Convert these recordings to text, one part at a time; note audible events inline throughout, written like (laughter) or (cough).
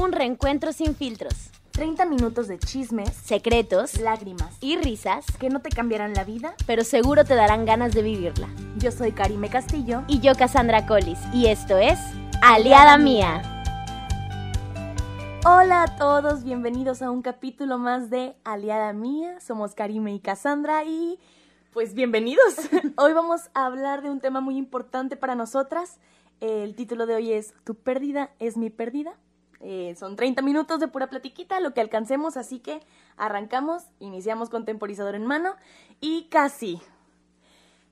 Un reencuentro sin filtros, 30 minutos de chismes, secretos lágrimas y risas, que no te cambiarán la vida. pero seguro te darán ganas de vivirla. Yo soy Karime Castillo. Y yo, Cassandra Collis, y esto es Aliada Mía. Hola a todos, bienvenidos a un capítulo más de Aliada Mía. Somos Karime y Cassandra y pues bienvenidos. (laughs) hoy vamos a hablar de un tema muy importante para nosotras. El título de hoy es Tu pérdida es mi pérdida. Eh, son 30 minutos de pura platiquita, lo que alcancemos, así que arrancamos, iniciamos con temporizador en mano y casi.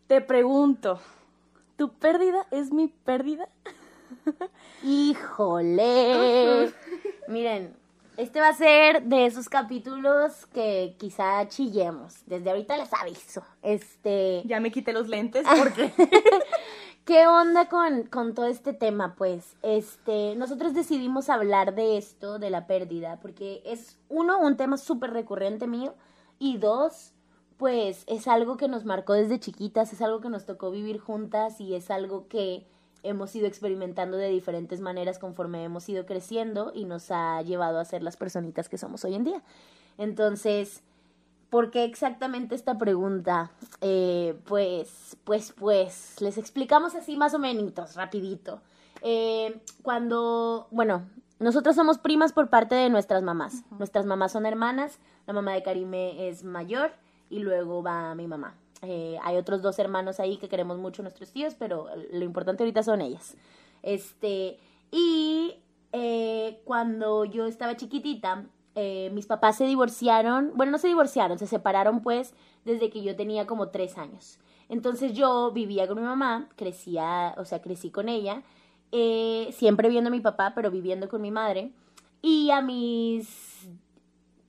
Te pregunto, ¿tu pérdida es mi pérdida? (laughs) Híjole. (laughs) Miren, este va a ser de esos capítulos que quizá chillemos. Desde ahorita les aviso. Este. Ya me quité los lentes (laughs) porque ¿Qué onda con, con todo este tema? Pues, este, nosotros decidimos hablar de esto, de la pérdida, porque es, uno, un tema súper recurrente mío, y dos, pues es algo que nos marcó desde chiquitas, es algo que nos tocó vivir juntas y es algo que hemos ido experimentando de diferentes maneras conforme hemos ido creciendo y nos ha llevado a ser las personitas que somos hoy en día. Entonces, ¿Por qué exactamente esta pregunta? Eh, pues, pues, pues, les explicamos así más o menos, rapidito. Eh, cuando, bueno, nosotros somos primas por parte de nuestras mamás. Nuestras mamás son hermanas, la mamá de Karime es mayor y luego va mi mamá. Eh, hay otros dos hermanos ahí que queremos mucho nuestros tíos, pero lo importante ahorita son ellas. Este, y eh, cuando yo estaba chiquitita, eh, mis papás se divorciaron, bueno, no se divorciaron, se separaron pues desde que yo tenía como tres años. Entonces yo vivía con mi mamá, crecía, o sea, crecí con ella, eh, siempre viendo a mi papá, pero viviendo con mi madre. Y a mis,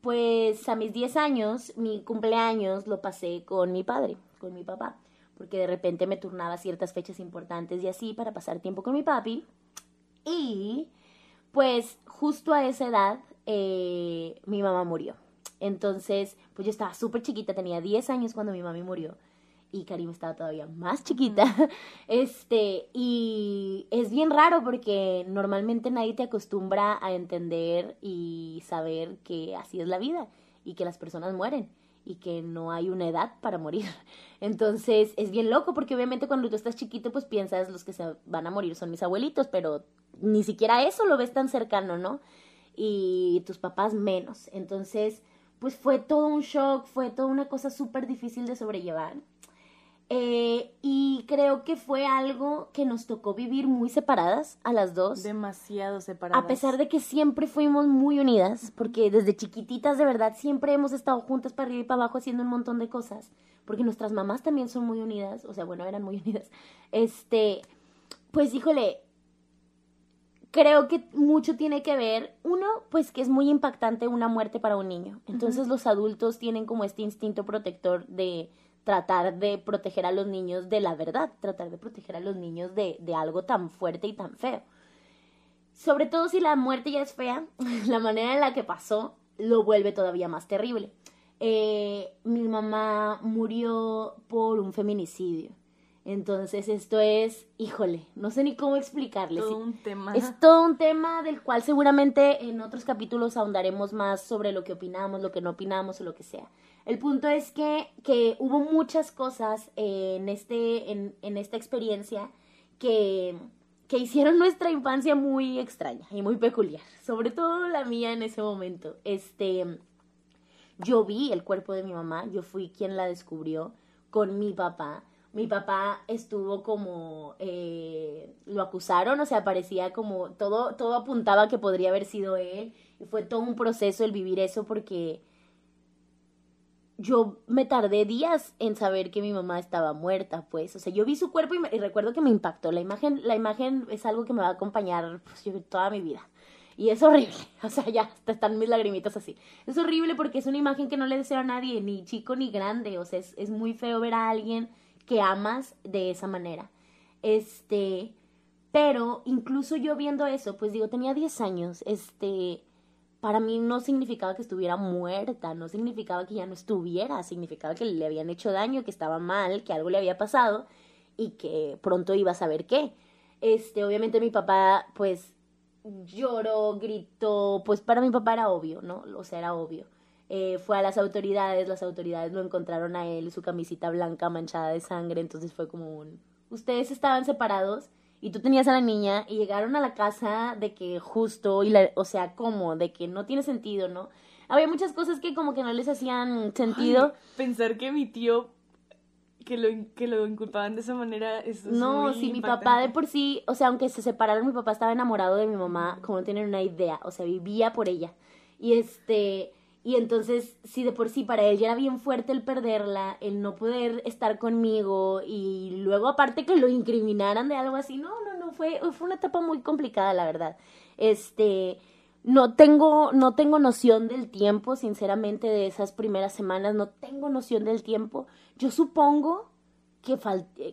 pues a mis 10 años, mi cumpleaños lo pasé con mi padre, con mi papá, porque de repente me turnaba ciertas fechas importantes y así para pasar tiempo con mi papi. Y pues justo a esa edad eh, mi mamá murió. Entonces, pues yo estaba súper chiquita, tenía 10 años cuando mi mami murió. Y Karim estaba todavía más chiquita. (laughs) Este, y es bien raro porque normalmente nadie te acostumbra a entender y saber que así es la vida y que las personas mueren y que no hay una edad para morir. (laughs) Entonces es bien loco porque obviamente cuando tú estás chiquito pues piensas los que se van a morir son mis abuelitos, pero ni siquiera eso lo ves tan cercano, ¿no? Y tus papás menos. Entonces pues fue todo un shock, fue toda una cosa súper difícil de sobrellevar. Eh, y creo que fue algo que nos tocó vivir muy separadas a las dos. demasiado separadas. A pesar de que siempre fuimos muy unidas, porque desde chiquititas de verdad siempre hemos estado juntas para arriba y para abajo haciendo un montón de cosas, porque nuestras mamás también son muy unidas, o sea, bueno, eran muy (laughs) unidas. Este, pues híjole, creo que mucho tiene que ver, uno, pues que es muy impactante una muerte para un niño. Entonces los adultos tienen como este instinto protector de tratar de proteger a los niños de la verdad, tratar de proteger a los niños de, de algo tan fuerte y tan feo. Sobre todo si la muerte ya es fea, (laughs) la manera en la que pasó lo vuelve todavía más terrible. Eh, mi mamá murió por un feminicidio. Entonces esto es, híjole, no sé ni cómo explicarles. Todo un tema. Es todo un tema del cual seguramente en otros capítulos ahondaremos más sobre lo que opinamos, lo que no opinamos o lo que sea. El punto es que, que hubo muchas cosas en, este, en, en esta experiencia que, que hicieron (laughs) nuestra infancia muy extraña y muy peculiar. Sobre todo la mía en ese momento. Este, yo vi el cuerpo de mi mamá, yo fui quien la descubrió con mi papá. Mi papá estuvo como, eh, lo acusaron, o sea, parecía como, todo, todo apuntaba que podría haber sido él. Y fue todo un proceso el vivir eso porque yo me tardé días en saber que mi mamá estaba muerta, pues, o sea, yo vi su cuerpo y, me- y recuerdo que me impactó. La imagen, la imagen es algo que me va a acompañar pues, toda mi vida. Y es horrible, (laughs) o sea, ya están mis lagrimitas así. Es horrible porque es una imagen que no le deseo a nadie, ni chico ni grande, o sea, es, es muy feo ver a alguien que amas de esa manera. Este, pero incluso yo viendo eso, pues digo, tenía 10 años, este, para mí no significaba que estuviera muerta, no significaba que ya no estuviera, significaba que le habían hecho daño, que estaba mal, que algo le había pasado y que pronto iba a saber qué. Este, obviamente mi papá, pues lloró, gritó, pues para mi papá era obvio, ¿no? O sea, era obvio. Eh, fue a las autoridades, las autoridades lo encontraron a él, su camisita blanca manchada de sangre, entonces fue como un... Ustedes estaban separados y tú tenías a la niña y llegaron a la casa de que justo, y la, o sea, ¿cómo? De que no tiene sentido, ¿no? Había muchas cosas que como que no les hacían sentido. pensar que mi tío que lo, que lo inculpaban de esa manera es, No, sí, mi papá de por sí, o sea, aunque se separaron, mi papá estaba enamorado de mi mamá, como no tienen una idea, o sea, vivía por ella. Y este, y entonces, si de por sí para él ya era bien fuerte el perderla, el no poder estar conmigo y luego aparte que lo incriminaran de algo así, no, no, no, fue, fue una etapa muy complicada, la verdad. Este, no tengo, no tengo noción del tiempo, sinceramente, de esas primeras semanas, no tengo noción del tiempo. Yo supongo que,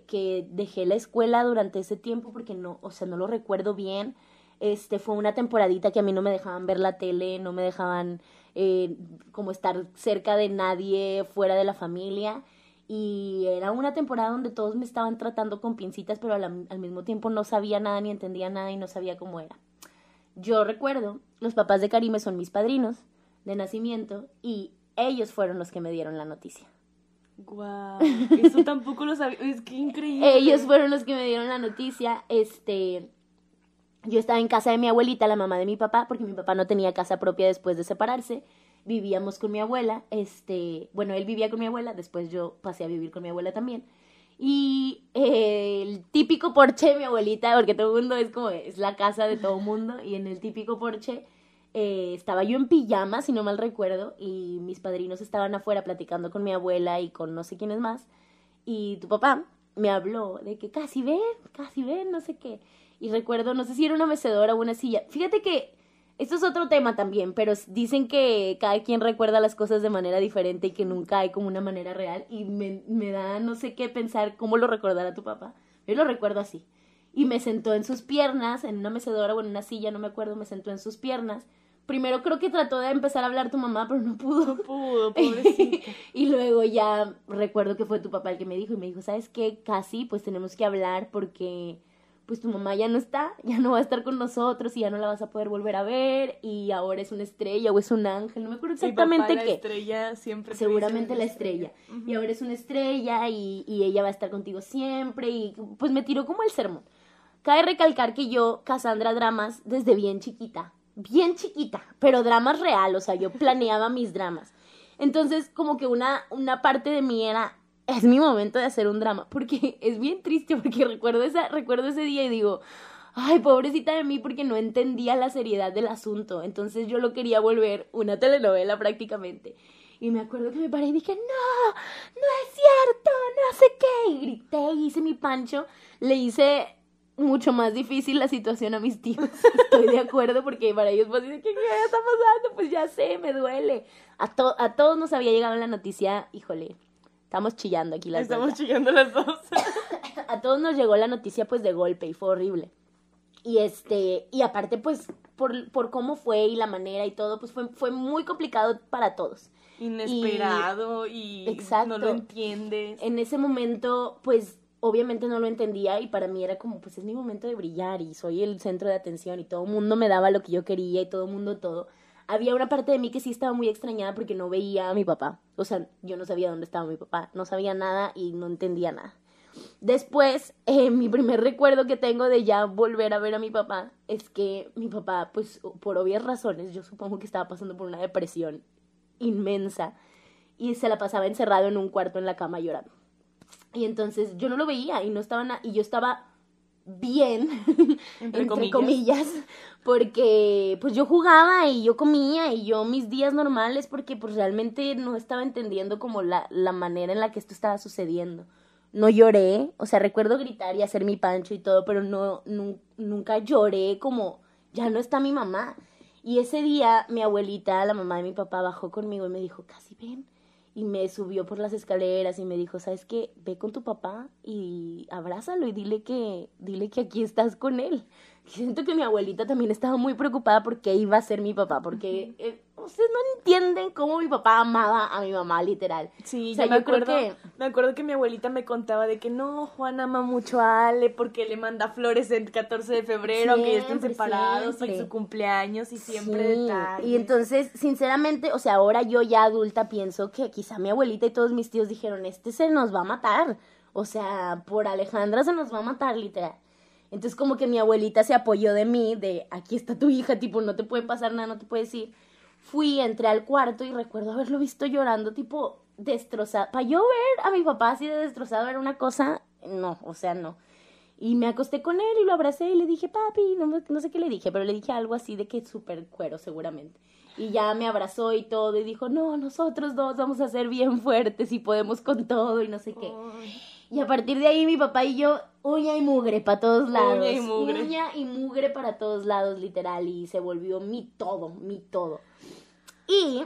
que dejé la escuela durante ese tiempo porque no, o sea, no lo recuerdo bien. Este, fue una temporadita que a mí no me dejaban ver la tele, no me dejaban eh, como estar cerca de nadie, fuera de la familia. Y era una temporada donde todos me estaban tratando con pincitas, pero al, al mismo tiempo no sabía nada ni entendía nada y no sabía cómo era. Yo recuerdo, los papás de Karime son mis padrinos de nacimiento y ellos fueron los que me dieron la noticia. Guau, eso tampoco lo sabía, es que increíble. (laughs) Ellos fueron los que me dieron la noticia, este, yo estaba en casa de mi abuelita, la mamá de mi papá, porque mi papá no tenía casa propia después de separarse. Vivíamos con mi abuela, este, bueno, él vivía con mi abuela, después yo pasé a vivir con mi abuela también. Y eh, el típico porche de mi abuelita, porque todo el mundo es como, es la casa de todo el mundo, y en el típico porche eh, estaba yo en pijama, si no mal recuerdo, y mis padrinos estaban afuera platicando con mi abuela y con no sé quiénes más, y tu papá me habló de que casi ven, casi ven, no sé qué. Y recuerdo, no sé si era una mecedora o una silla. Fíjate que esto es otro tema también, pero dicen que cada quien recuerda las cosas de manera diferente y que nunca hay como una manera real. Y me, me da no sé qué pensar cómo lo recordará tu papá. Yo lo recuerdo así. Y me sentó en sus piernas, en una mecedora o en una silla, no me acuerdo, me sentó en sus piernas. Primero creo que trató de empezar a hablar tu mamá, pero no pudo. No pudo, (laughs) pobrecita. (laughs) y luego ya recuerdo que fue tu papá el que me dijo y me dijo, ¿sabes qué? Casi, pues tenemos que hablar porque pues tu mamá ya no está, (laughs) ya no va a estar con nosotros y ya no la vas a poder volver a ver y ahora es una estrella o es un ángel, no me acuerdo exactamente qué. La estrella siempre. Seguramente la estrella. Y ahora es una estrella y, y ella va a estar contigo siempre y pues me tiró como el sermón. Cabe recalcar que yo, Cassandra Dramas, desde bien chiquita, bien chiquita, pero dramas real, o sea, yo (laughs) planeaba mis dramas. Entonces, como que una, una parte de mí era, es mi momento de hacer un drama, porque (laughs) es bien triste, porque recuerdo, esa, recuerdo ese día y digo, ay, pobrecita de mí, porque no entendía la seriedad del asunto, entonces yo lo quería volver una telenovela prácticamente. Y me acuerdo que me paré y dije, no, no es cierto, no sé qué. Y grité hice mi pancho. Le hice mucho más difícil la situación a mis tíos. (laughs) Estoy de acuerdo porque para ellos pues ¿qué, ¿qué está pasando? Pues ya sé, me duele. A, a todos nos había llegado la noticia, híjole, Estamos chillando aquí las Estamos dos. chillando las dos. (laughs) a todos nos llegó la noticia pues de golpe y fue horrible. Y este, y aparte pues por, por cómo fue y la manera y todo, pues fue, fue muy complicado para todos. Inesperado y, exacto, no lo entiendes. En ese momento pues obviamente no lo entendía y para mí era como pues es mi momento de brillar y soy el centro de atención y todo el mundo me daba lo que yo quería y todo el mundo todo había una parte de mí que sí estaba muy extrañada porque no veía a mi papá. O sea, yo no sabía dónde estaba mi papá, no sabía nada y no entendía nada. Después, eh, mi primer recuerdo que tengo de ya volver a ver a mi papá es que mi papá, pues por obvias razones, yo supongo que estaba pasando por una depresión inmensa y se la pasaba encerrado en un cuarto en la cama llorando. Y entonces yo no lo veía y no estaba y yo estaba bien, (laughs) entre, comillas. porque pues yo jugaba y yo comía y yo mis días normales porque pues realmente no estaba entendiendo como la, la manera en la que esto estaba sucediendo. No lloré, o sea, recuerdo gritar y hacer mi pancho y todo, pero no, nunca lloré como ya no está mi mamá. Y ese día mi abuelita, la mamá de mi papá, bajó conmigo y me dijo, casi ven, y me subió por las escaleras y me dijo, ¿sabes qué? Ve con tu papá y abrázalo y dile que, dile que aquí estás con él. (laughs) siento que mi abuelita también estaba muy preocupada porque iba a ser mi papá, porque, ustedes no entienden cómo mi papá amaba a mi mamá, literal. Sí, O sea, yo me yo creo acuerdo, que- me acuerdo que mi abuelita me contaba de que no, Juan ama mucho a Ale porque le manda flores el 14 de febrero, aunque ya estén Siempre, separados, siempre. en su cumpleaños y siempre Sí. Y entonces, sinceramente, o sea, ahora yo ya adulta pienso que quizá mi abuelita y todos mis tíos dijeron, este se nos va a matar. O sea, por Alejandra se nos va a matar, literal. Entonces, como que mi abuelita se apoyó de mí, de aquí está tu hija, tipo, no te puede pasar nada, no te puedes ir. Fui, entré al cuarto y recuerdo haberlo visto llorando, tipo, destrozado. Para yo ver a mi papá así de destrozado era una cosa, no, o sea, no. Y me acosté con él y lo abracé y le dije, papi, no, no sé qué le dije, pero le dije algo así de que súper cuero seguramente. Y ya me abrazó y todo y dijo, no, nosotros dos vamos a ser bien fuertes y podemos con todo y no sé qué. Y a partir de ahí mi papá y yo, uña y mugre para todos lados. Uña y mugre. Uña y mugre para todos lados, literal. Y se volvió mi todo, mi todo. Y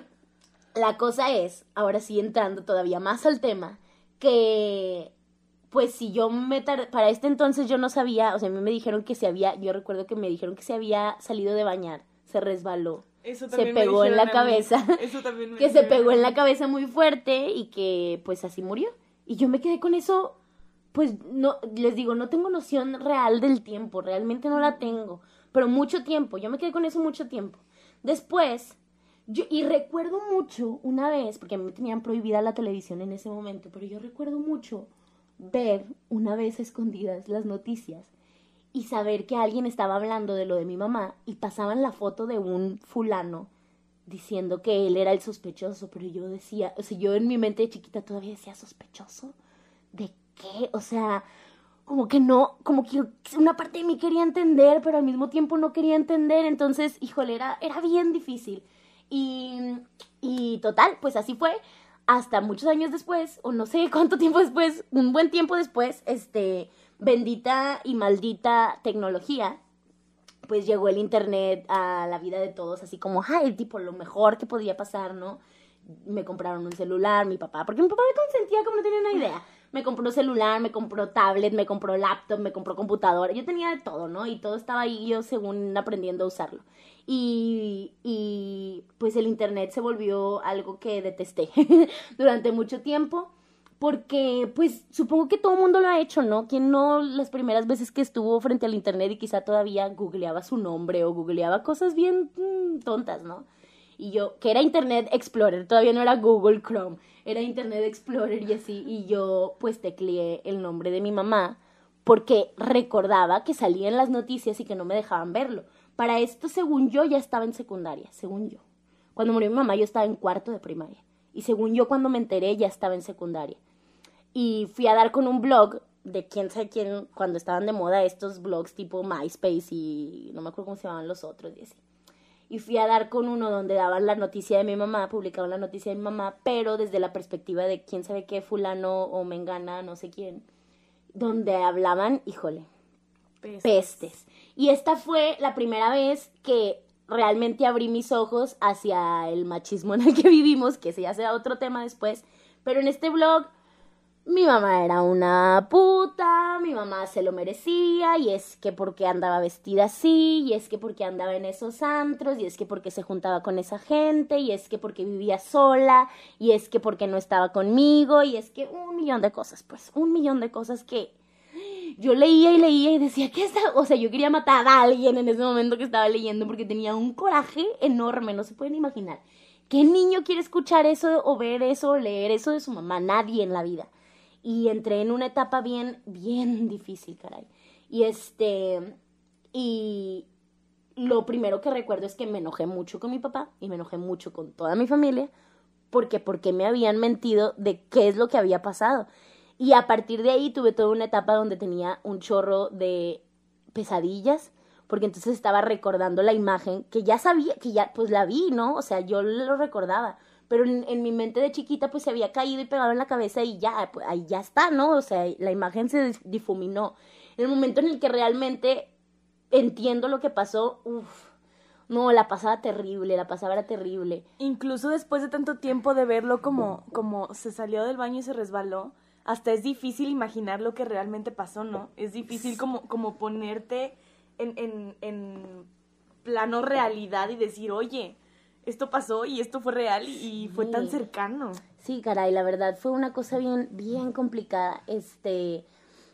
la cosa es, ahora sí entrando todavía más al tema, que pues si yo me tar- para este entonces yo no sabía, o sea, a mí me dijeron que se había, yo recuerdo que me dijeron que se había salido de bañar, se resbaló, Eso se pegó en la cabeza. Eso también (laughs) me que se pegó en la cabeza muy fuerte y que pues así murió. Y yo me quedé con eso, pues no, les digo, no tengo noción real del tiempo, realmente no la tengo, pero mucho tiempo, yo me quedé con eso mucho tiempo. Después, yo, y recuerdo mucho una vez, porque a mí me tenían prohibida la televisión en ese momento, pero yo recuerdo mucho ver una vez escondidas las noticias y saber que alguien estaba hablando de lo de mi mamá y pasaban la foto de un fulano diciendo que él era el sospechoso, pero yo decía, o sea, yo en mi mente de chiquita todavía decía sospechoso. ¿De qué? O sea, como que no, como que una parte de mí quería entender, pero al mismo tiempo no quería entender, entonces, híjole, era, era bien difícil. Y, y total, pues así fue. Hasta muchos años después, o no sé cuánto tiempo después, un buen tiempo después, este, bendita y maldita tecnología, pues llegó el internet a la vida de todos, así como, ay, tipo, lo mejor que podía pasar, ¿no? Me compraron un celular, mi papá, porque mi papá me consentía como no tenía una idea. Me compró celular, me compró tablet, me compró laptop, me compró computadora. Yo tenía de todo, ¿no? Y todo estaba ahí yo según aprendiendo a usarlo. Y, y pues el internet se volvió algo que detesté (laughs) durante mucho tiempo porque pues supongo que todo el mundo lo ha hecho, ¿no? Quien no las primeras veces que estuvo frente al internet y quizá todavía googleaba su nombre o googleaba cosas bien mm, tontas, ¿no? Y yo, que era Internet Explorer, todavía no era Google Chrome, era Internet Explorer y así, y yo pues tecleé el nombre de mi mamá porque recordaba que salía en las noticias y que no me dejaban verlo. Para esto, según yo, ya estaba en secundaria, según yo. Cuando murió mi mamá, yo estaba en cuarto de primaria. Y según yo, cuando me enteré, ya estaba en secundaria. Y fui a dar con un blog de quién sabe quién, cuando estaban de moda estos blogs tipo MySpace y no me acuerdo cómo se llamaban los otros y así. Y fui a dar con uno donde daban la noticia de mi mamá, publicaban la noticia de mi mamá, pero desde la perspectiva de quién sabe qué, fulano o mengana, no sé quién, donde hablaban, híjole, Pestes. pestes. Y esta fue la primera vez que realmente abrí mis ojos hacia el machismo en el que vivimos, que ese ya será otro tema después. Pero en este blog, mi mamá era una puta, mi mamá se lo merecía, y es que porque andaba vestida así, y es que porque andaba en esos antros, y es que porque se juntaba con esa gente, y es que porque vivía sola, y es que porque no estaba conmigo, y es que un millón de cosas, pues, un millón de cosas que yo leía y leía y decía, ¿qué está? O sea, yo quería matar a alguien en ese momento que estaba leyendo porque tenía un coraje enorme, no se pueden imaginar. ¿Qué niño quiere escuchar eso o ver eso o leer eso de su mamá? Nadie en la vida. Y entré en una etapa bien, bien (laughs) difícil, caray. Y este, y lo primero que recuerdo es que me enojé mucho con mi papá y me enojé mucho con toda mi familia porque porque me habían mentido de qué es lo que había pasado. Y a partir de ahí tuve toda una etapa donde tenía un chorro de pesadillas, porque entonces estaba recordando la imagen que ya sabía, que ya pues la vi, ¿no? O sea, yo lo recordaba, pero en, en mi mente de chiquita pues se había caído y pegado en la cabeza y ya, pues ahí ya está, ¿no? O sea, la imagen se difuminó. En el momento en el que realmente entiendo lo que pasó, uff, no, la pasaba terrible, la pasaba era terrible. Incluso después de tanto tiempo de verlo como, como se salió del baño y se resbaló, hasta es difícil imaginar lo que realmente pasó, ¿no? Es difícil como, como ponerte en, en, en plano realidad y decir, oye, esto pasó y esto fue real y fue tan cercano. Sí, caray, la verdad fue una cosa bien, bien complicada. Este,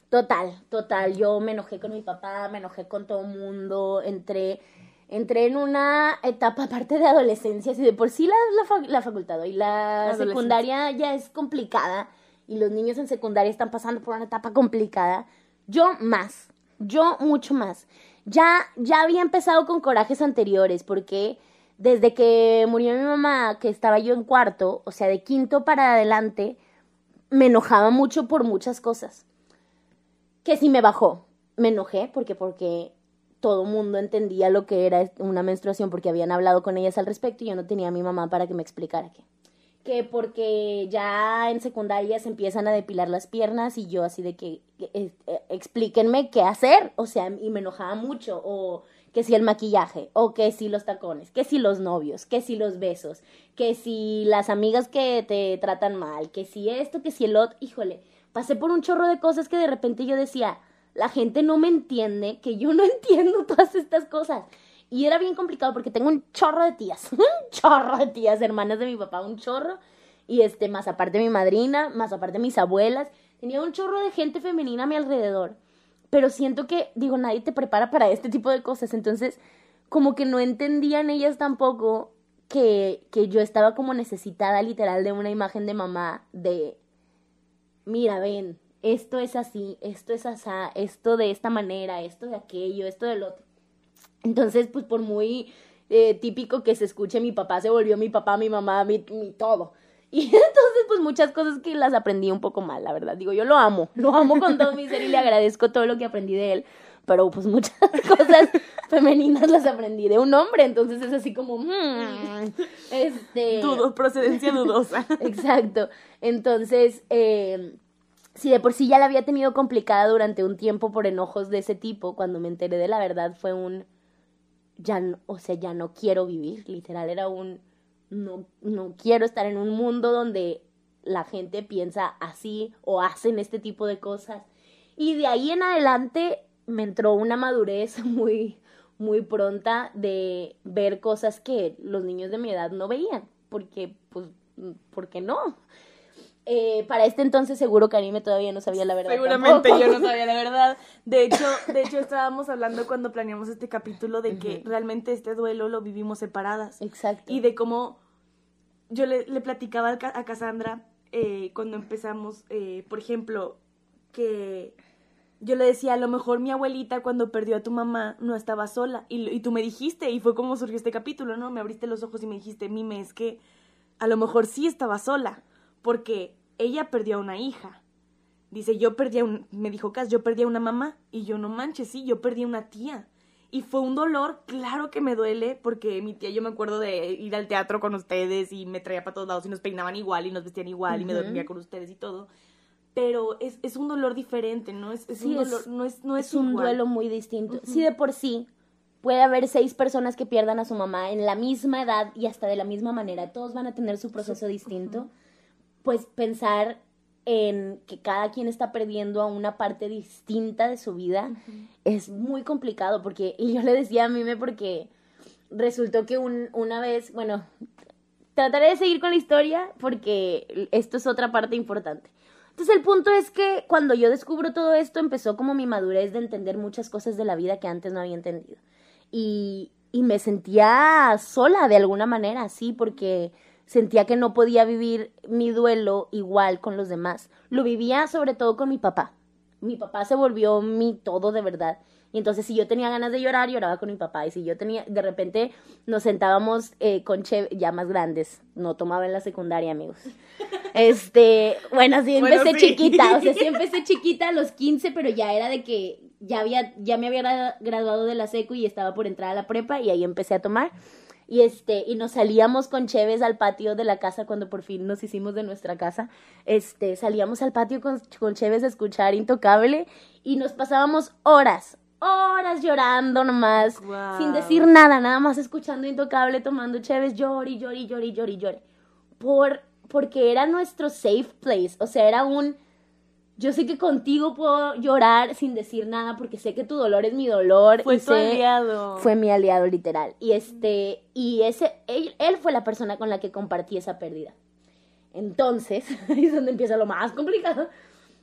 total, total. Yo me enojé con mi papá, me enojé con todo el mundo, entré, entré en una etapa aparte de adolescencia, así de por sí la, la, la facultad y la secundaria ya es complicada y los niños en secundaria están pasando por una etapa complicada. Yo más, yo mucho más. Ya, ya había empezado con corajes anteriores porque desde que murió mi mamá, que estaba yo en cuarto, o sea, de quinto para adelante, me enojaba mucho por muchas cosas. Que si me bajó, me enojé porque porque todo mundo entendía lo que era una menstruación porque habían hablado con ellas al respecto y yo no tenía a mi mamá para que me explicara qué. Que porque ya en secundaria se empiezan a depilar las piernas y yo así de que eh, explíquenme qué hacer, o sea, y me enojaba mucho o que si el maquillaje, o que si los tacones, que si los novios, que si los besos, que si las amigas que te tratan mal, que si esto, que si el otro, híjole, pasé por un chorro de cosas que de repente yo decía, la gente no me entiende, que yo no (laughs) entiendo todas estas cosas. Y era bien complicado porque tengo un chorro de tías, (laughs) un chorro de tías, hermanas de mi papá, un chorro. Y este, más aparte mi madrina, más aparte mis abuelas, tenía un chorro de gente femenina a mi alrededor pero siento que, digo, nadie te prepara para este tipo de cosas, entonces como que no entendían ellas tampoco que, que yo estaba como necesitada literal de una imagen de mamá de, mira, ven, esto es así, esto es asá, esto de esta manera, esto de aquello, esto del otro. Entonces, pues por muy eh, típico que se escuche, mi papá se volvió mi papá, mi mamá, mi todo. Y (laughs) entonces, pues muchas cosas que las aprendí un poco mal, la verdad. Digo, yo lo amo, (laughs) lo amo con todo mi ser y le agradezco todo lo que aprendí de él. Pero pues muchas (laughs) cosas femeninas las aprendí de un hombre, entonces es así como, hmm, este... Dudo, procedencia dudosa. Exacto. Entonces, eh, si de por sí ya la había tenido complicada durante un tiempo por enojos de ese tipo, cuando me enteré de la verdad fue un, ya, no, o sea, ya no quiero vivir, literal, era un, no, no quiero estar en un mundo donde la gente piensa así o hacen este tipo de cosas. Y de ahí en adelante me entró una madurez (laughs) muy, muy pronta de ver cosas que los niños de mi edad no veían, porque, pues, porque no. Eh, para este entonces seguro Karime todavía no sabía la verdad. Seguramente tampoco. yo no sabía la verdad. De hecho, (laughs) de hecho estábamos hablando cuando planeamos este capítulo de que realmente este duelo lo vivimos separadas. Exacto. Y de cómo yo le, le platicaba a Ca- a Cassandra eh, cuando empezamos, eh, por ejemplo, que yo le decía, a lo mejor mi abuelita cuando perdió a tu mamá no estaba sola. Y, y tú me dijiste, y fue como surgió este capítulo, ¿no? Me abriste los ojos y me dijiste, Mime, es que a lo mejor sí estaba sola, porque ella perdió a una hija. Dice, yo perdí a un, me dijo Cas, yo perdí a una mamá, y yo no manches, sí, yo perdí a una tía. Y fue un dolor, claro que me duele, porque mi tía, yo me acuerdo de ir al teatro con ustedes y me traía para todos lados y nos peinaban igual y nos vestían igual y me dormía con ustedes y todo. Pero es, es un dolor diferente, ¿no? Es, es Sí, un es- dolor, no es, no es, es un duelo muy distinto. Si de por sí puede haber seis personas que pierdan a su mamá en la misma edad y hasta de la misma manera, todos van a tener su proceso distinto, pues pensar en que cada quien está perdiendo a una parte distinta de su vida es muy complicado porque, y yo le decía a Mime porque resultó que un- una vez, bueno, trataré de seguir con la historia porque esto es otra parte importante. Entonces el punto es que cuando yo descubro todo esto empezó como mi madurez de entender muchas cosas de la vida que antes no había entendido. Y, y me sentía sola de alguna manera, sí, porque sentía que no podía vivir mi duelo igual con los demás. Lo vivía sobre todo con mi papá. Mi papá se volvió mi todo de verdad. Y entonces si yo tenía ganas de llorar, lloraba con mi papá. Y si yo tenía, de repente nos sentábamos eh, con che ya más grandes. No tomaba en la secundaria, amigos. (laughs) Este, bueno, sí Bueno, empecé sí. chiquita, o sea, sí (laughs) empecé chiquita a los 15, pero ya era de que ya había, ya me había gra- graduado de la secu y estaba por entrar a la prepa y ahí empecé a tomar. Y este, y nos salíamos con Cheves al patio de la casa cuando por fin nos hicimos de nuestra casa. Este, salíamos al patio con, con Cheves a escuchar Intocable y nos pasábamos horas, horas llorando nomás, sin decir nada, nada más escuchando Intocable, tomando Cheves, llori, llori, llori, llori, llori. Por, porque era nuestro safe place, o sea, era un yo sé que contigo puedo llorar sin decir nada porque sé que tu dolor es mi dolor. Fue y tu sé- aliado. Fue mi aliado literal. Y este, y ese, él, él fue la persona con la que compartí esa pérdida. Entonces, (laughs) ahí es donde empieza lo más complicado.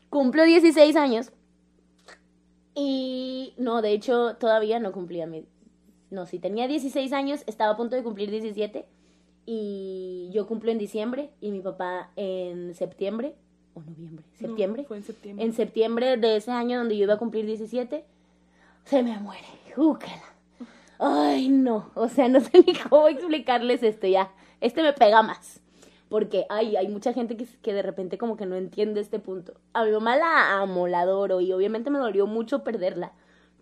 Cumplo 16 años. Y no, de hecho, todavía no cumplía mi. No, si tenía 16 años, estaba a punto de cumplir 17. Y yo cumplo en diciembre y mi papá en septiembre o noviembre. No, Septiembre. fue en septiembre. En septiembre de ese año donde yo iba a cumplir 17, se me muere. Úcala. Ay, no. O sea, no sé ni cómo explicarles esto ya. Este me pega más. Porque ay, hay mucha gente que, que de repente como que no entiende este punto. A mi mamá la amo, la adoro y obviamente me dolió mucho perderla.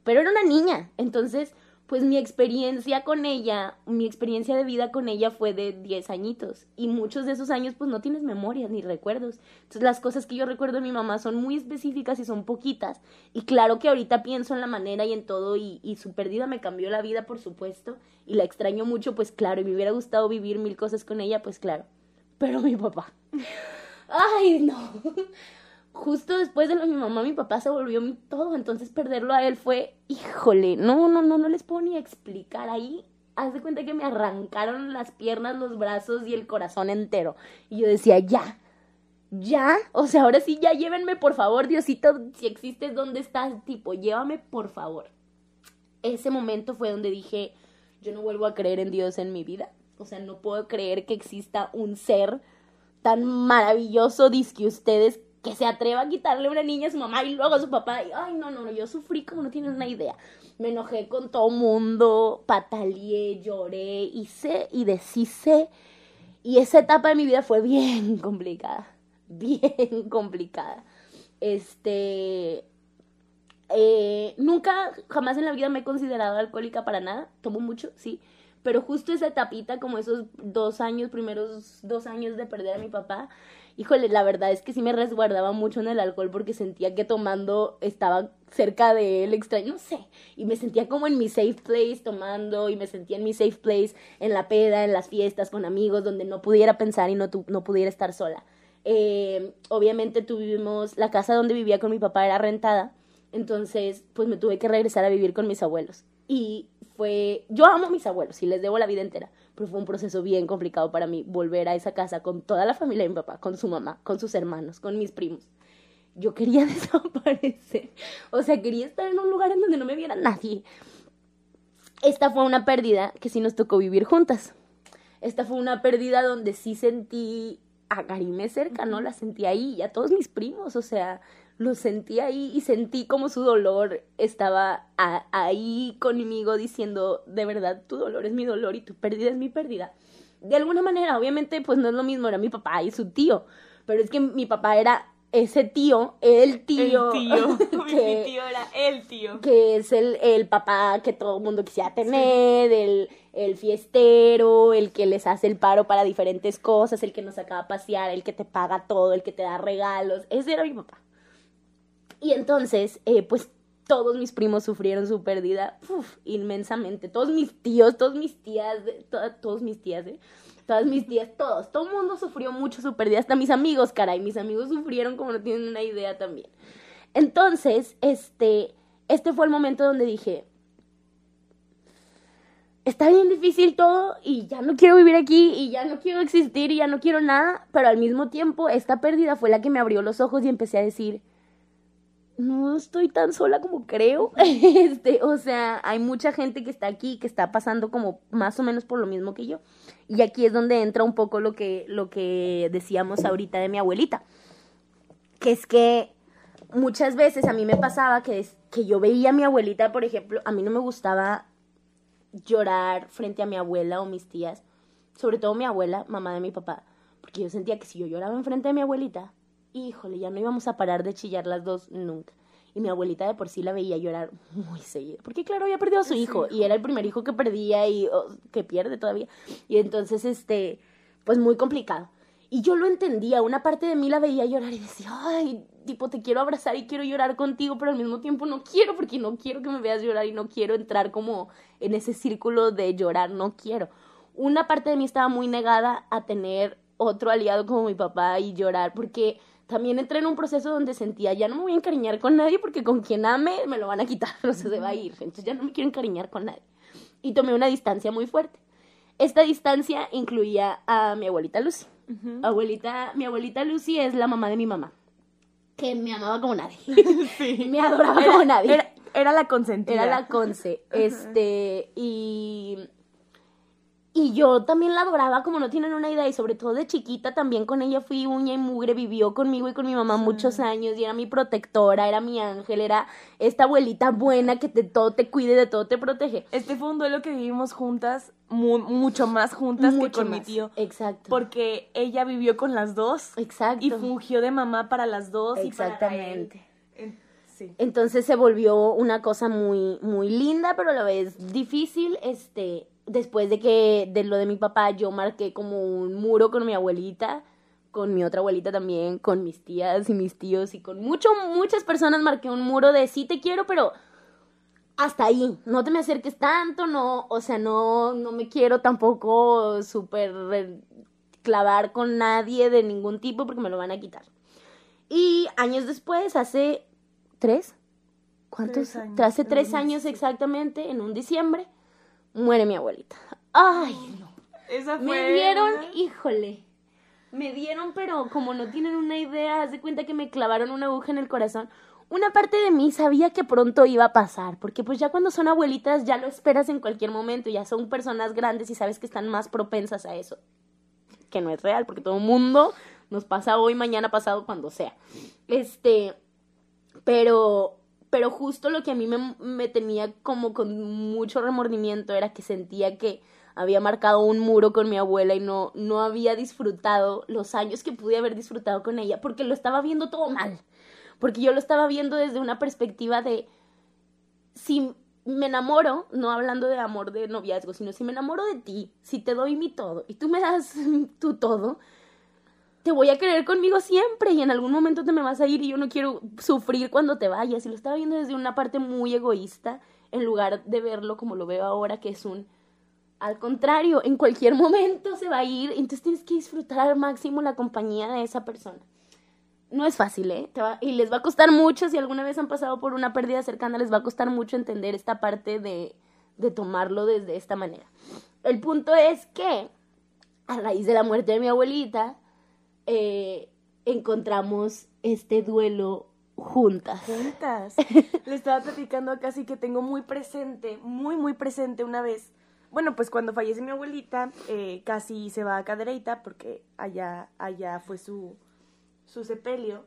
Pero era una niña. Entonces, pues mi experiencia con ella, mi experiencia de vida con ella fue de 10 añitos. Y muchos de esos años pues no tienes memorias ni recuerdos. Entonces las cosas que yo recuerdo de mi mamá son muy específicas y son poquitas. Y claro que ahorita pienso en la manera y en todo y, y su pérdida me cambió la vida, por supuesto. Y la extraño mucho, pues claro. Y me hubiera gustado vivir mil cosas con ella, pues claro. Pero mi papá. (laughs) Ay, no. Justo después de lo de mi mamá, mi papá se volvió mi todo. Entonces perderlo a él fue, híjole, no, no, no, no les puedo ni explicar. Ahí, haz de cuenta que me arrancaron las piernas, los brazos y el corazón entero. Y yo decía, ya, ya, o sea, ahora sí, ya llévenme, por favor, Diosito, si existes, ¿dónde estás? Tipo, llévame, por favor. Ese momento fue donde dije, yo no vuelvo a creer en Dios en mi vida. O sea, no puedo creer que exista un ser tan maravilloso, que ustedes, que se atreva a quitarle una niña a su mamá y luego a su papá. Y, ay, no, no, no, yo sufrí como no tienen una idea. Me enojé con todo mundo, pataleé, lloré, hice y deshice. Y esa etapa de mi vida fue bien (laughs) complicada, bien (laughs) complicada. Este, eh, nunca, jamás en la vida me he considerado alcohólica para nada, tomo mucho, sí, pero justo esa etapita, como esos dos años, primeros dos años de perder a mi papá, híjole, la verdad es que sí me resguardaba mucho en el alcohol porque sentía que tomando estaba cerca de él, extraño, no sé, y me sentía como en mi safe place tomando y me sentía en mi safe place en la peda, en las fiestas con amigos, donde no pudiera pensar y no, no pudiera estar sola. Eh, obviamente tuvimos, la casa donde vivía con mi papá era rentada, entonces pues me tuve que regresar a vivir con mis abuelos. Y fue, yo amo a mis abuelos y les debo la vida entera, pero fue un proceso bien complicado para mí volver a esa casa con toda la familia de mi papá, con su mamá, con sus hermanos, con mis primos. Yo quería (laughs) desaparecer, o sea, quería estar en un lugar en donde no me viera nadie. Esta fue una pérdida que sí nos tocó vivir juntas. Esta fue una pérdida donde sí sentí a Karime cerca, ¿no? La sentí ahí y a todos mis primos, o sea, lo sentí ahí y sentí como su dolor estaba a- ahí conmigo diciendo, de verdad, tu dolor es mi dolor y tu pérdida es mi pérdida. De alguna manera, obviamente, pues no es lo mismo, era mi papá y su tío, pero es que mi papá era ese tío, el tío, el tío. (laughs) (laughs) que- Mi tío era el tío. que es el, el papá que todo el mundo quisiera tener, el, el fiestero, el que les hace el paro para diferentes cosas, el que nos saca a pasear, el que te paga todo, el que te da regalos. Ese era mi papá. Y entonces, eh, pues todos mis primos sufrieron su pérdida uf, inmensamente. Todos mis tíos, todas mis tías, todos mis tías, ¿eh? Todas mis tías, todos. Todo el mundo sufrió mucho su pérdida. Hasta mis amigos, caray. Mis amigos sufrieron como no tienen una idea también. Entonces, este, este fue el momento donde dije, está bien difícil todo y ya no quiero vivir aquí y ya no quiero existir y ya no quiero nada, pero al mismo tiempo esta pérdida fue la que me abrió los ojos y empecé a decir, no estoy tan sola como creo. (laughs) Este, o sea, hay mucha gente que está aquí que está pasando como más o menos por lo mismo que yo. Y aquí es donde entra un poco lo que lo que decíamos ahorita de mi abuelita, que es que muchas veces a mí me pasaba que que yo veía a mi abuelita, por ejemplo, a mí no me gustaba llorar frente a mi abuela o mis tías, sobre todo mi abuela, mamá de mi papá, porque yo sentía que si yo lloraba enfrente de mi abuelita, híjole, ya no íbamos a parar de chillar las dos nunca. Y mi abuelita de por sí la veía llorar muy seguido, porque claro, había perdido a su hijo, y era el primer hijo que perdía y oh, que pierde todavía. Y entonces, este, pues muy complicado. Y yo lo entendía, una parte de mí la veía llorar y decía, ay, tipo, te quiero abrazar y quiero llorar contigo, pero al mismo tiempo no quiero porque no quiero que me veas llorar y no quiero entrar como en ese círculo de llorar, no quiero. Una parte de mí estaba muy negada a tener otro aliado como mi papá y llorar, porque también entré en un proceso donde sentía, ya no me voy a encariñar con nadie porque con quien ame me lo van a quitar, (laughs) o sea, se va a ir. Entonces ya no me quiero encariñar con nadie. Y tomé una distancia muy fuerte. Esta distancia incluía a mi abuelita Lucy. Abuelita, mi abuelita Lucy es la mamá de mi mamá, que me amaba como nadie. (laughs) Sí. me adoraba como nadie. Era, era la consentida. Era la Conce. Este, y. Y yo también la adoraba como no tienen una idea. Y sobre todo de chiquita también con ella fui uña y mugre. Vivió conmigo y con mi mamá muchos años. Y era mi protectora, era mi ángel, era esta abuelita buena que de todo te cuide, de todo te protege. Este fue un duelo que vivimos juntas, mu- mucho más juntas que con mi tío. Exacto. Porque ella vivió con las dos Exacto. y fungió de mamá para las dos. y para Exactamente. Sí. Entonces se volvió una cosa muy, muy linda, pero a la vez difícil. Este, después de que, de lo de mi papá, yo marqué como un muro con mi abuelita, con mi otra abuelita también, con mis tías y mis tíos y con mucho, muchas personas marqué un muro de sí te quiero, pero hasta ahí. No te me acerques tanto, no, o sea, no, no me quiero tampoco súper eh, clavar con nadie de ningún tipo porque me lo van a quitar. Y años después, hace tres, ¿cuántos? Tres años, hace tres años 2017. exactamente, en un diciembre, muere mi abuelita. Ay, no. Esa fue Me dieron, híjole, me dieron, pero como no tienen una idea, haz de cuenta que me clavaron una aguja en el corazón. Una parte de mí sabía que pronto iba a pasar, porque pues ya cuando son abuelitas ya lo esperas en cualquier momento, ya son personas grandes y sabes que están más propensas a eso. Que no es real, porque todo el mundo nos pasa hoy, mañana, pasado, cuando sea. Este, pero, pero justo lo que a mí me, me tenía como con mucho remordimiento era que sentía que había marcado un muro con mi abuela y no, no había disfrutado los años que pude haber disfrutado con ella, porque lo estaba viendo todo mal. Porque yo lo estaba viendo desde una perspectiva de si me enamoro, no hablando de amor de noviazgo, sino si me enamoro de ti, si te doy mi todo y tú me das (laughs) tu todo, te voy a querer conmigo siempre y en algún momento te me vas a ir y yo no quiero sufrir cuando te vayas. Y lo estaba viendo desde una parte muy egoísta en lugar de verlo como lo veo ahora, que es un... Al contrario, en cualquier momento se va a ir, entonces tienes que disfrutar al máximo la compañía de esa persona. No es fácil, ¿eh? Y les va a costar mucho, si alguna vez han pasado por una pérdida cercana, les va a costar mucho entender esta parte de, de tomarlo desde esta manera. El punto es que, a raíz de la muerte de mi abuelita, eh, encontramos este duelo juntas. juntas. (laughs) Le estaba platicando casi que tengo muy presente, muy, muy presente una vez. Bueno, pues cuando fallece mi abuelita, eh, casi se va a Cadereyta porque allá, allá fue su, su sepelio.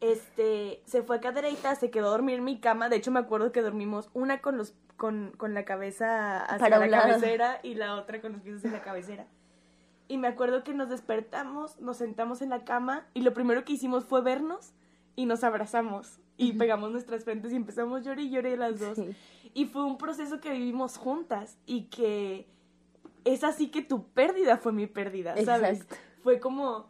Este, se fue a Cadereyta, se quedó a dormir en mi cama. De hecho, me acuerdo que dormimos una con los, con, con la cabeza hacia Para la lado. cabecera y la otra con los pies en la cabecera. Y me acuerdo que nos despertamos, nos sentamos en la cama y lo primero que hicimos fue vernos y nos abrazamos y pegamos nuestras frentes y empezamos llorar y lloré las dos. Sí. Y fue un proceso que vivimos juntas y que es así que tu pérdida fue mi pérdida, ¿sabes? Exacto. Fue como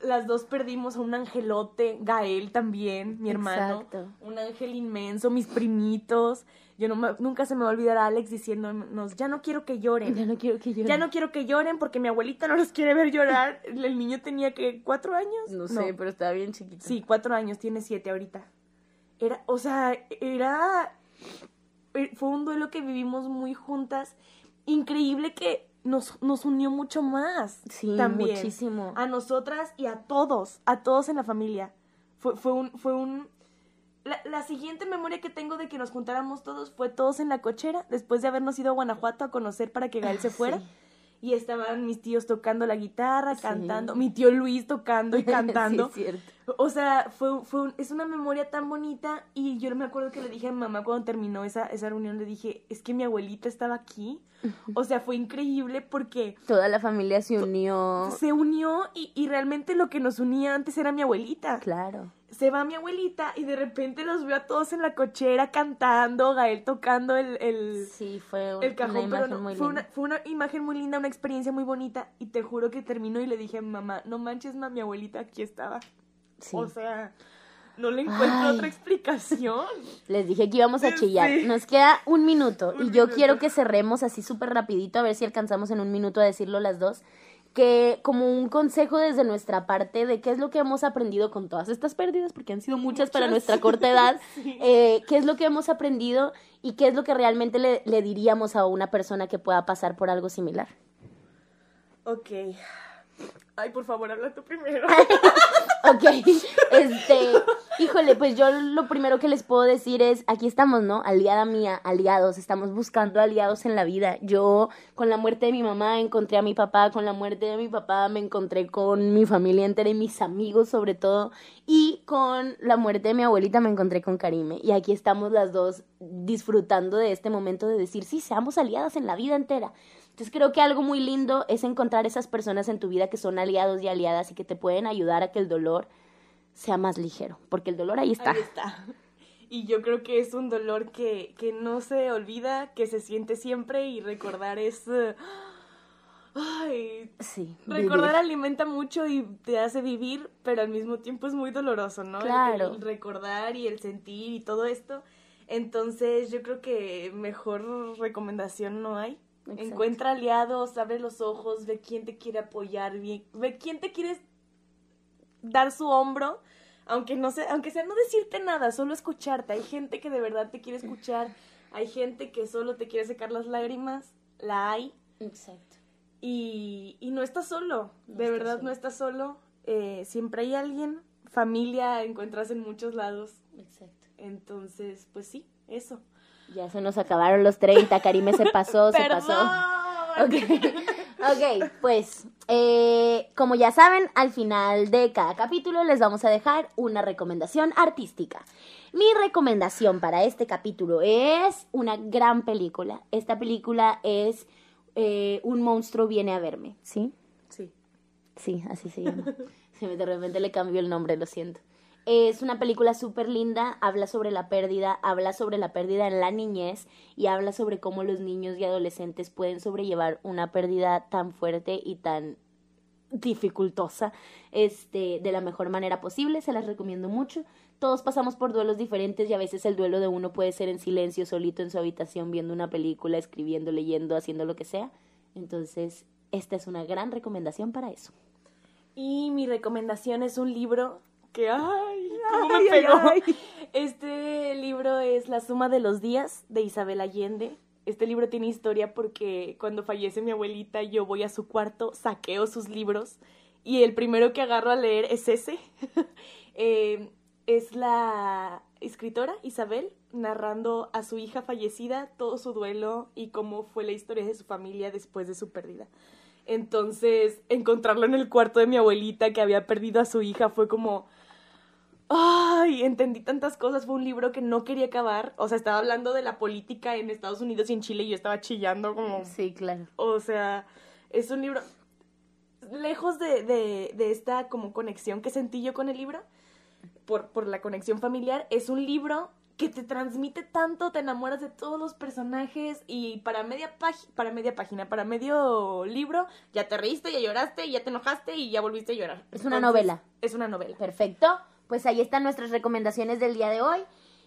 las dos perdimos a un angelote, Gael también, mi hermano, Exacto. un ángel inmenso, mis primitos. Yo no me- nunca se me va a olvidar a Alex diciéndonos, ya no quiero que lloren. Ya no quiero que yo... Ya no quiero que lloren porque mi abuelita no los quiere ver llorar. (laughs) El niño tenía que cuatro años. No sé, pero estaba bien chiquito. Sí, cuatro años, tiene siete ahorita. Era, o sea, era. eh, Fue un duelo que vivimos muy juntas. Increíble que nos, nos unió mucho más. Sí, también. muchísimo. A nosotras y a todos, a todos en la familia. Fue, fue un. Fue un la, la siguiente memoria que tengo de que nos juntáramos todos fue todos en la cochera, después de habernos ido a Guanajuato a conocer para que Gael se Ah, fuera. sí. Y estaban mis tíos tocando la guitarra, Sí. cantando, mi tío Luis tocando y cantando. (laughs) sí, es cierto. O sea, fue, fue un- es una memoria tan bonita y yo me acuerdo que le dije a mi mamá cuando terminó esa, esa reunión, le dije, es que mi abuelita estaba aquí. O sea, fue increíble porque Toda la familia se unió. se unió y, y realmente lo que nos unía antes era mi abuelita. Claro. Se va mi abuelita y de repente los veo a todos en la cochera cantando, Gael tocando el, el, Sí, fue un- el cajón, una imagen pero no, muy fue, linda. una, fue una imagen muy linda, una experiencia muy bonita y te juro que terminó y le dije a mi mamá, no manches, ma, mi abuelita aquí estaba. Sí. O sea, no le encuentro Ay. otra explicación. (laughs) Les dije que íbamos a Sí. chillar. Nos queda un minuto Un y yo minuto. quiero que cerremos así súper rapidito a ver si alcanzamos en un minuto a decirlo las dos. Que como un consejo desde nuestra parte de qué es lo que hemos aprendido con todas estas pérdidas, porque han sido muchas, para nuestra corta edad, (laughs) eh, qué es lo que hemos aprendido y qué es lo que realmente le, le diríamos a una persona que pueda pasar por algo similar. Ok. Ay, por favor, habla tú primero. (laughs) ok, este, híjole, pues yo lo primero que les puedo decir es, aquí estamos, ¿no? Aliada mía, aliados, estamos buscando aliados en la vida. Yo con la muerte de mi mamá encontré a mi papá, con la muerte de mi papá me encontré con mi familia entera y mis amigos sobre todo, y con la muerte de mi abuelita me encontré con Karime. Y aquí estamos las dos disfrutando de este momento de decir, sí, seamos aliadas en la vida entera. Entonces creo que algo muy lindo es encontrar esas personas en tu vida que son aliados y aliadas y que te pueden ayudar a que el dolor sea más ligero, porque el dolor ahí está. Ahí está. (laughs) Y yo creo que es un dolor que, que no se olvida, que se siente siempre y recordar es... eh, Ay, Sí. recordar vivir. alimenta mucho y te hace vivir, pero al mismo tiempo es muy doloroso, ¿no? El- Claro. El, recordar y el sentir y todo esto. Entonces yo creo que mejor recomendación no hay. Exacto. Encuentra aliados, abre los ojos, ve quién te quiere apoyar, ve, ve quién te quiere dar su hombro, aunque no sea, aunque sea no decirte nada, solo escucharte. Hay gente que de verdad te quiere escuchar, hay gente que solo te quiere secar las lágrimas, la hay, Exacto. y, y no estás solo, No de verdad solo. no estás solo, eh, siempre hay alguien, familia encuentras en muchos lados, Exacto. entonces, pues sí, eso. Ya se nos acabaron los 30, Karime se pasó, se pasó. ¡Perdón! Ok, ok, pues eh, como ya saben, al final de cada capítulo les vamos a dejar una recomendación artística. Mi recomendación para este capítulo es una gran película. Esta película es eh, Un monstruo viene a verme, ¿sí? Sí. Sí, así se llama. Se me de repente le cambió el nombre, lo siento. Es una película súper linda, habla sobre la pérdida, habla sobre la pérdida en la niñez y habla sobre cómo los niños y adolescentes pueden sobrellevar una pérdida tan fuerte y tan dificultosa este de la mejor manera posible. Se las recomiendo mucho. Todos pasamos por duelos diferentes y a veces el duelo de uno puede ser en silencio solito en su habitación viendo una película escribiendo leyendo haciendo lo que sea. Entonces esta es una gran recomendación para eso. Y mi recomendación es un libro que, ay, cómo Ay, me ay, pegó. ay. (laughs) Este libro es La suma de los días de Isabel Allende. Este libro tiene historia porque cuando fallece mi abuelita yo voy a su cuarto, saqueo sus libros y el primero que agarro a leer es ese. (laughs) Eh, es la escritora Isabel narrando a su hija fallecida todo su duelo y cómo fue la historia de su familia después de su pérdida. Entonces, encontrarlo en el cuarto de mi abuelita que había perdido a su hija fue como... Ay, entendí tantas cosas. Fue un libro que no quería acabar. O sea, estaba hablando de la política en Estados Unidos y en Chile y yo estaba chillando como... sí claro O sea, es un libro... Lejos de, de, de esta como conexión que sentí yo con el libro, por, por la conexión familiar, es un libro que te transmite tanto, te enamoras de todos los personajes y para media, para media página, para medio libro, ya te reíste, ya lloraste, ya te enojaste y ya volviste a llorar. Es una novela. Es una novela. Perfecto. Pues ahí están nuestras recomendaciones del día de hoy.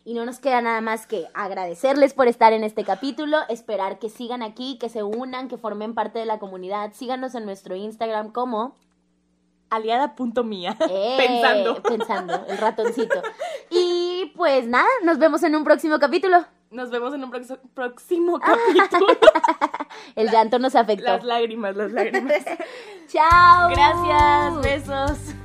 Y no nos queda nada más que agradecerles por estar en este capítulo, esperar que sigan aquí, que se unan, que formen parte de la comunidad. Síganos en nuestro Instagram como Aliada.mía. eh, (laughs) Pensando. Pensando, el ratoncito. Y pues nada, nos vemos en un próximo capítulo. Nos vemos en un próximo capítulo. (laughs) El llanto nos afectó. las lágrimas, las lágrimas. (laughs) Chao. Gracias, besos.